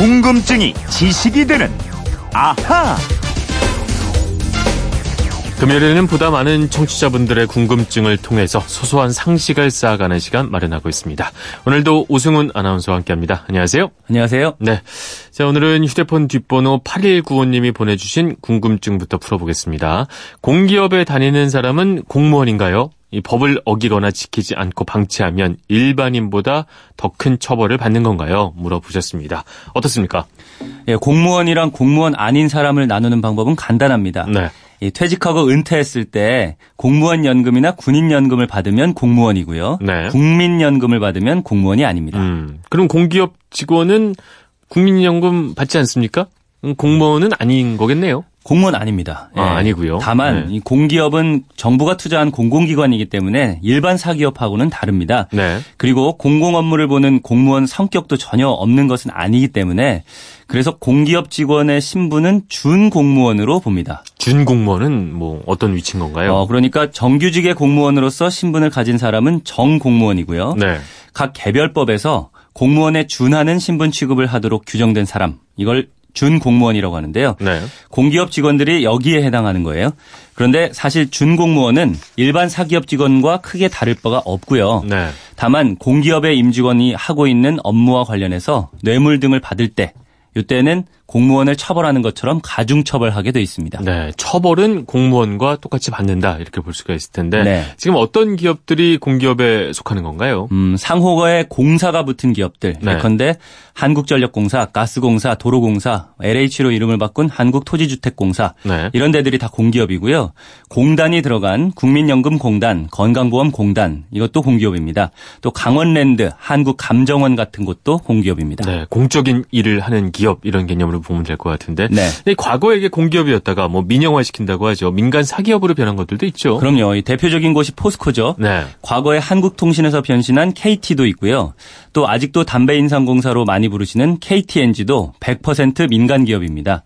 궁금증이 지식이 되는 아하. 금요일에는 보다 많은 청취자분들의 궁금증을 통해서 소소한 상식을 쌓아가는 시간 마련하고 있습니다. 오늘도 오승훈 아나운서와 함께합니다. 안녕하세요. 안녕하세요. 네. 자, 오늘은 휴대폰 뒷번호 8195님이 보내주신 궁금증부터 풀어보겠습니다. 공기업에 다니는 사람은 공무원인가요? 이 법을 어기거나 지키지 않고 방치하면 일반인보다 더 큰 처벌을 받는 건가요? 물어보셨습니다. 어떻습니까? 예, 공무원이랑 공무원 아닌 사람을 나누는 방법은 간단합니다. 네. 이 퇴직하고 은퇴했을 때 공무원 연금이나 군인 연금을 받으면 공무원이고요. 네. 국민 연금을 받으면 공무원이 아닙니다. 음, 그럼 공기업 직원은 국민연금 받지 않습니까? 음, 공무원은 아닌 거겠네요. 공무원 아닙니다. 예. 아, 아니고요. 다만 네. 이 공기업은 정부가 투자한 공공기관이기 때문에 일반 사기업하고는 다릅니다. 네. 그리고 공공 업무를 보는 공무원 성격도 전혀 없는 것은 아니기 때문에 그래서 공기업 직원의 신분은 준 공무원으로 봅니다. 준 공무원은 뭐 어떤 위치인 건가요? 어, 그러니까 정규직의 공무원으로서 신분을 가진 사람은 정 공무원이고요. 네. 각 개별법에서 공무원에 준하는 신분 취급을 하도록 규정된 사람 이걸 준공무원이라고 하는데요. 네. 공기업 직원들이 여기에 해당하는 거예요. 그런데 사실 준공무원은 일반 사기업 직원과 크게 다를 바가 없고요. 네. 다만 공기업의 임직원이 하고 있는 업무와 관련해서 뇌물 등을 받을 때 이때는 공무원을 처벌하는 것처럼 가중 처벌하게 돼 있습니다. 네. 처벌은 공무원과 똑같이 받는다. 이렇게 볼 수가 있을 텐데. 네. 지금 어떤 기업들이 공기업에 속하는 건가요? 음, 상호거에 공사가 붙은 기업들. 네. 예컨대 한국전력공사, 가스공사, 도로공사, LH로 이름을 바꾼 한국토지주택공사 네. 이런 데들이 다 공기업이고요. 공단이 들어간 국민연금공단, 건강보험공단 이것도 공기업입니다. 또 강원랜드, 한국감정원 같은 곳도 공기업입니다. 네. 공적인 일을 하는 기업 이런 개념으로 보면 될 것 같은데. 네. 과거에 이게 공기업이었다가 뭐 민영화 시킨다고 하죠. 민간 사기업으로 변한 것들도 있죠. 그럼요. 이 대표적인 곳이 포스코죠. 네. 과거에 한국통신에서 변신한 KT도 있고요. 또 아직도 담배인상공사로 많이 부르시는 KTNG도 100% 민간 기업입니다.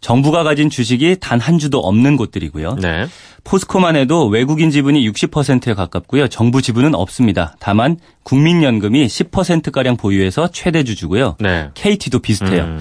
정부가 가진 주식이 단 한 주도 없는 곳들이고요. 네. 포스코만 해도 외국인 지분이 60%에 가깝고요. 정부 지분은 없습니다. 다만 국민연금이 10%가량 보유해서 최대 주주고요. 네. KT도 비슷해요. 음.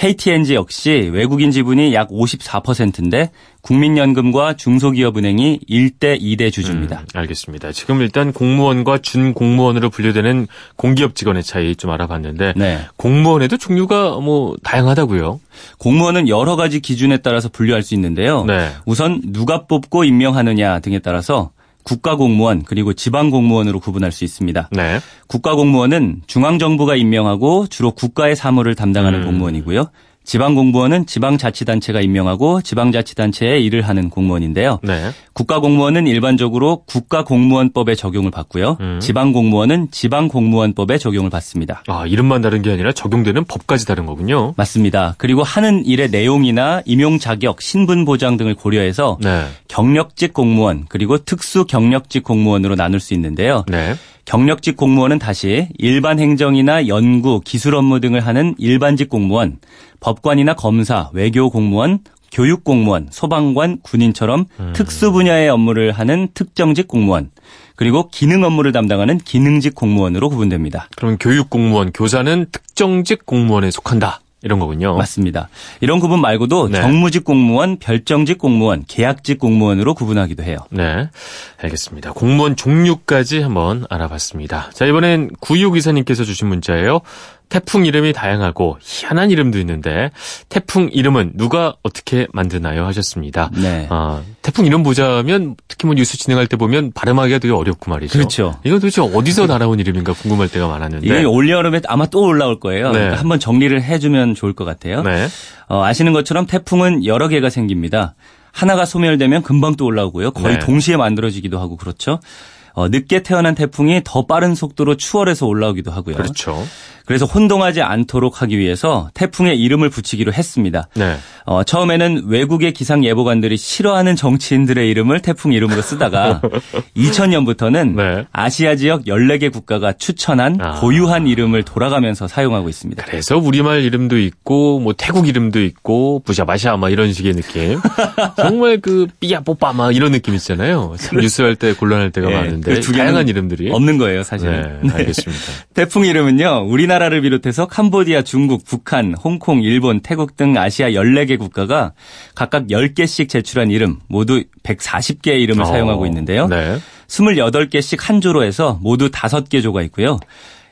KTNG 역시 외국인 지분이 약 54%인데 국민연금과 중소기업은행이 1대 2대 주주입니다. 음, 알겠습니다. 지금 일단 공무원과 준공무원으로 분류되는 공기업 직원의 차이 좀 알아봤는데 네. 공무원에도 종류가 뭐 다양하다고요? 공무원은 여러 가지 기준에 따라서 분류할 수 있는데요. 네. 우선 누가 뽑고 임명하느냐 등에 따라서 국가공무원 그리고 지방공무원으로 구분할 수 있습니다. 네. 국가공무원은 중앙정부가 임명하고 주로 국가의 사무를 담당하는 음. 공무원이고요. 지방공무원은 지방자치단체가 임명하고 지방자치단체에 일을 하는 공무원인데요. 네. 국가공무원은 일반적으로 국가공무원법에 적용을 받고요. 음. 지방공무원은 지방공무원법에 적용을 받습니다. 아, 이름만 다른 게 아니라 적용되는 법까지 다른 거군요. 맞습니다. 그리고 하는 일의 내용이나 임용 자격, 신분 보장 등을 고려해서 네. 경력직 공무원 그리고 특수 경력직 공무원으로 나눌 수 있는데요. 네. 경력직 공무원은 다시 일반 행정이나 연구, 기술 업무 등을 하는 일반직 공무원, 법관이나 검사, 외교 공무원, 교육 공무원, 소방관, 군인처럼 특수 분야의 업무를 하는 특정직 공무원, 그리고 기능 업무를 담당하는 기능직 공무원으로 구분됩니다. 그럼 교육 공무원, 교사는 특정직 공무원에 속한다. 이런 거군요. 맞습니다. 이런 구분 말고도 네. 정무직 공무원, 별정직 공무원, 계약직 공무원으로 구분하기도 해요. 네. 알겠습니다. 공무원 종류까지 한번 알아봤습니다. 자, 이번엔 구육이사님께서 주신 문자예요. 태풍 이름이 다양하고 희한한 이름도 있는데 태풍 이름은 누가 어떻게 만드나요 하셨습니다. 네. 아, 태풍 이름 보자면 특히 뭐 뉴스 진행할 때 보면 발음하기가 되게 어렵고 말이죠. 그렇죠. 이거 도대체 어디서 날아온 이름인가 궁금할 때가 많았는데. 이게 올여름에 아마 또 올라올 거예요. 네. 그러니까 한번 정리를 해주면 좋을 것 같아요. 네. 어, 아시는 것처럼 태풍은 여러 개가 생깁니다. 하나가 소멸되면 금방 또 올라오고요. 거의 네. 동시에 만들어지기도 하고 그렇죠. 어, 늦게 태어난 태풍이 더 빠른 속도로 추월해서 올라오기도 하고요. 그렇죠. 그래서 혼동하지 않도록 하기 위해서 태풍의 이름을 붙이기로 했습니다. 네. 어, 처음에는 외국의 기상 예보관들이 싫어하는 정치인들의 이름을 태풍 이름으로 쓰다가 2000년부터는 네. 아시아 지역 14개 국가가 추천한 아. 고유한 이름을 돌아가면서 사용하고 있습니다. 그래서 우리말 이름도 있고 뭐 태국 이름도 있고 부샤바샤 막 이런 식의 느낌. 정말 그 삐야 뽀빠 막 이런 느낌 있잖아요. 참 뉴스 할 때 곤란할 때가 예, 많은데. 있는데 그두 개는 다양한 이름들이 없는 거예요, 사실은. 네, 알겠습니다. 태풍 이름은요, 우리나라를 비롯해서 캄보디아, 중국, 북한, 홍콩, 일본, 태국 등 아시아 14개 국가가 각각 10개씩 제출한 이름, 모두 140개의 이름을 어, 사용하고 있는데요. 네. 28개씩 한 조로 해서 모두 5개 조가 있고요.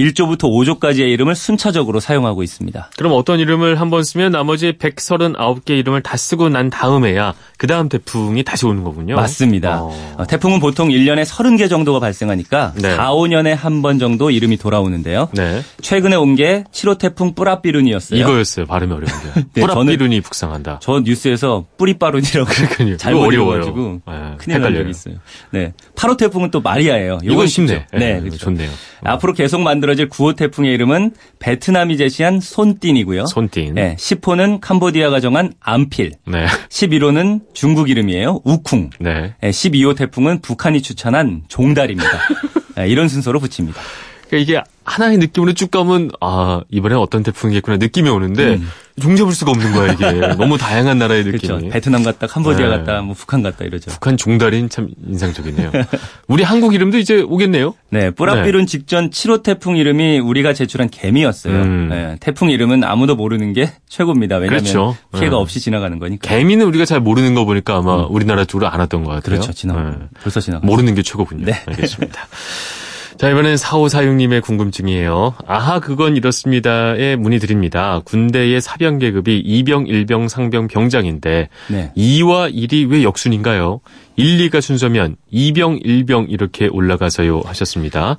1조부터 5조까지의 이름을 순차적으로 사용하고 있습니다. 그럼 어떤 이름을 한번 쓰면 나머지 139개 이름을 다 쓰고 난 다음에야 그 다음 태풍이 다시 오는 거군요. 맞습니다. 어. 어, 태풍은 보통 1년에 30개 정도가 발생하니까 네. 4, 5년에 한 번 정도 이름이 돌아오는데요. 네. 최근에 온 게 7호 태풍 뿌라삐룬이었어요. 이거였어요. 발음이 어려운데. 네, 뿌라삐룬이 북상한다. 저 뉴스에서 뿌리빠룬이라고 그러니까요. 잘못 이거 어려워요. 읽어가지고 네, 큰일 난. 적이 있어요. 네, 8호 태풍은 또 마리아예요. 이건 요건 쉽네. 쉽죠. 네, 네, 그렇죠. 좋네요. 앞으로 계속 만들어질 9호 태풍의 이름은 베트남이 제시한 손띵이고요. 손띵. 네, 10호는 캄보디아가 정한 암필. 네. 11호는 중국 이름이에요. 우쿵. 네. 네, 12호 태풍은 북한이 추천한 종달입니다. 네, 이런 순서로 붙입니다. 그러니까 이게 하나의 느낌으로 쭉 가면 아 이번에 어떤 태풍이겠구나 느낌이 오는데 종잡을 수가 없는 거야 이게 너무 다양한 나라의 느낌이. 음. 그렇죠. 베트남 갔다 캄보디아 네. 갔다 뭐 북한 갔다 이러죠. 북한 종달인 참 인상적이네요. 우리 한국 이름도 이제 오겠네요. 네, 뿌라삐룬 직전 7호 태풍 이름이 우리가 제출한 개미였어요. 음. 네, 태풍 이름은 아무도 모르는 게 최고입니다. 왜냐하면 그렇죠. 피해가 네. 없이 지나가는 거니까. 개미는 우리가 잘 모르는 거 보니까 아마 우리나라 쪽으로 안 왔던 것 같아요. 음. 그렇죠. 지나가. 네. 벌써 지나가. 모르는 게 최고군요. 네. 알겠습니다. 자, 이번엔 4546님의 궁금증이에요. 아하, 그건 이렇습니다에 문의드립니다. 군대의 사병 계급이 이병, 일병, 상병, 병장인데 네. 2와 1이 왜 역순인가요? 1, 2가 순서면 2병, 1병 이렇게 올라가서요 하셨습니다.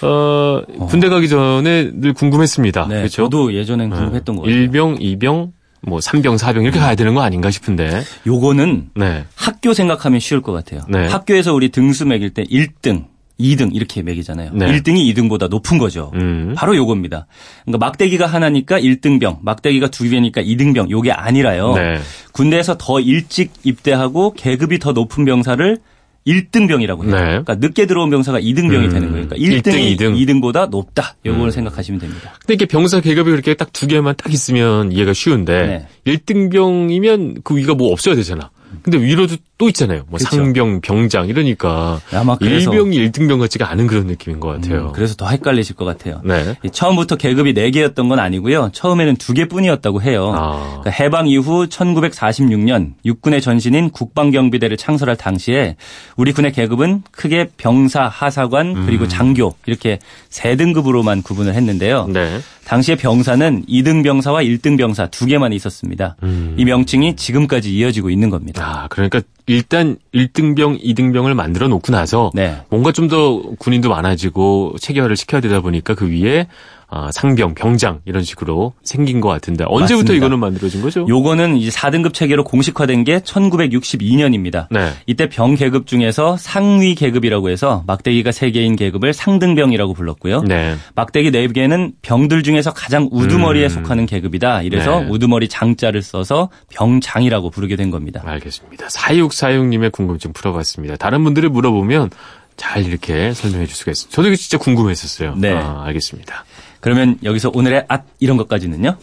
어, 군대 가기 전에 늘 궁금했습니다. 네, 그렇죠? 저도 예전엔 궁금했던 거 같아요. 1병, 2병, 뭐 3병, 4병 이렇게 가야 되는 거 아닌가 싶은데. 요거는 네. 학교 생각하면 쉬울 것 같아요. 네. 학교에서 우리 등수 매길 때 1등, 2등 이렇게 매기잖아요. 네. 1등이 2등보다 높은 거죠. 음. 바로 요겁니다. 그러니까 막대기가 하나니까 1등병, 막대기가 두 개니까 2등병 요게 아니라요. 네. 군대에서 더 일찍 입대하고 계급이 더 높은 병사를 1등병이라고 해요. 네. 그러니까 늦게 들어온 병사가 2등병이 음. 되는 거예요. 그러니까 1등, 1등이 2등. 2등. 보다 높다. 요걸 생각하시면 됩니다. 근데 이게 병사 계급이 그렇게 딱 두 개만 딱 있으면 이해가 쉬운데 네. 일 1등병이면 그 위가 뭐 없어야 되잖아. 근데 위로도 또 있잖아요. 뭐 그렇죠. 상병, 병장 이러니까 아마 그래서 일병이 1등병 같지가 않은 그런 느낌인 것 같아요. 음, 그래서 더 헷갈리실 것 같아요. 네. 이 처음부터 계급이 4개였던 건 아니고요. 처음에는 2개뿐이었다고 해요. 아. 그러니까 해방 이후 1946년 육군의 전신인 국방경비대를 창설할 당시에 우리 군의 계급은 크게 병사, 하사관, 그리고 장교 이렇게 세 등급으로만 구분을 했는데요. 네. 당시에 병사는 2등 병사와 1등 병사 두 개만 있었습니다. 음. 이 명칭이 지금까지 이어지고 있는 겁니다. 아, 그러니까 일단 1등병, 2등병을 만들어 놓고 나서 네. 뭔가 좀 더 군인도 많아지고 체계화를 시켜야 되다 보니까 그 위에 아, 상병, 병장 이런 식으로 생긴 것 같은데 언제부터 맞습니다. 이거는 만들어진 거죠? 요거는 이제 4등급 체계로 공식화된 게 1962년입니다. 네. 이때 병 계급 중에서 상위 계급이라고 해서 막대기가 3개인 계급을 상등병이라고 불렀고요. 네. 막대기 4개는 병들 중에서 가장 우두머리에 음. 속하는 계급이다. 이래서 네. 우두머리 장자를 써서 병장이라고 부르게 된 겁니다. 알겠습니다. 4646님의 궁금증 풀어봤습니다. 다른 분들이 물어보면 잘 이렇게 설명해 줄 수가 있어요. 저도 이거 진짜 궁금했었어요. 네. 아, 알겠습니다. 그러면 여기서 오늘의 앗 이런 것까지는요.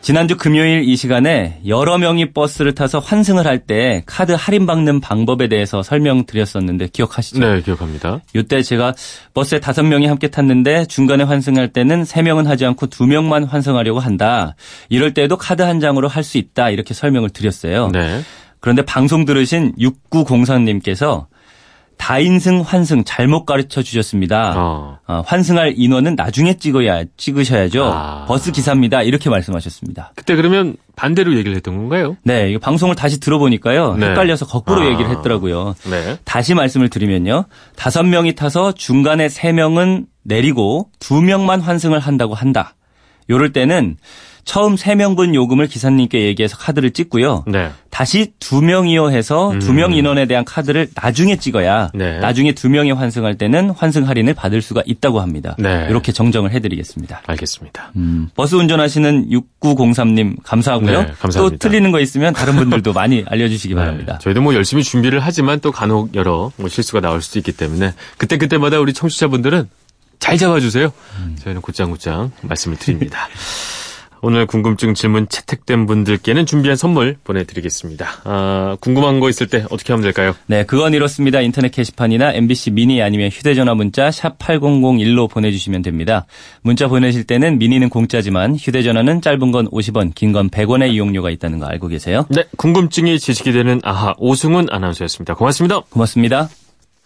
지난주 금요일 이 시간에 여러 명이 버스를 타서 환승을 할 때 카드 할인 받는 방법에 대해서 설명드렸었는데 기억하시죠? 네, 기억합니다. 이때 제가 버스에 다섯 명이 함께 탔는데 중간에 환승할 때는 세 명은 하지 않고 두 명만 환승하려고 한다. 이럴 때에도 카드 한 장으로 할 수 있다. 이렇게 설명을 드렸어요. 네. 그런데 방송 들으신 6903님께서 다인승 환승 잘못 가르쳐 주셨습니다. 어. 어, 환승할 인원은 나중에 찍어야 찍으셔야죠. 아. 버스 기사입니다. 이렇게 말씀하셨습니다. 그때 그러면 반대로 얘기를 했던 건가요? 네, 이거 방송을 다시 들어보니까요. 네. 헷갈려서 거꾸로 아. 얘기를 했더라고요. 네. 다시 말씀을 드리면요. 다섯 명이 타서 중간에 세 명은 내리고 두 명만 환승을 한다고 한다. 요럴 때는 처음 세 명분 요금을 기사님께 얘기해서 카드를 찍고요. 네. 다시 두 명이요 해서 두명 음. 인원에 대한 카드를 나중에 찍어야 네. 나중에 두 명이 환승할 때는 환승 할인을 받을 수가 있다고 합니다. 네. 이렇게 정정을 해드리겠습니다. 알겠습니다. 음, 버스 운전하시는 6903님 감사하고요. 네, 감사합니다. 또 틀리는 거 있으면 다른 분들도 많이 알려주시기 바랍니다. 네. 저희도 뭐 열심히 준비를 하지만 또 간혹 여러 뭐 실수가 나올 수도 있기 때문에 그때그때마다 우리 청취자분들은 잘 잡아주세요. 음. 저희는 곧장곧장 말씀을 드립니다. 오늘 궁금증 질문 채택된 분들께는 준비한 선물 보내드리겠습니다. 아, 궁금한 거 있을 때 어떻게 하면 될까요? 네, 그건 이렇습니다. 인터넷 게시판이나 MBC 미니 아니면 휴대전화 문자 샵 8001로 보내주시면 됩니다. 문자 보내실 때는 미니는 공짜지만 휴대전화는 짧은 건 50원, 긴 건 100원의 이용료가 있다는 거 알고 계세요? 네, 궁금증이 지식이 되는 아하 오승훈 아나운서였습니다. 고맙습니다. 고맙습니다.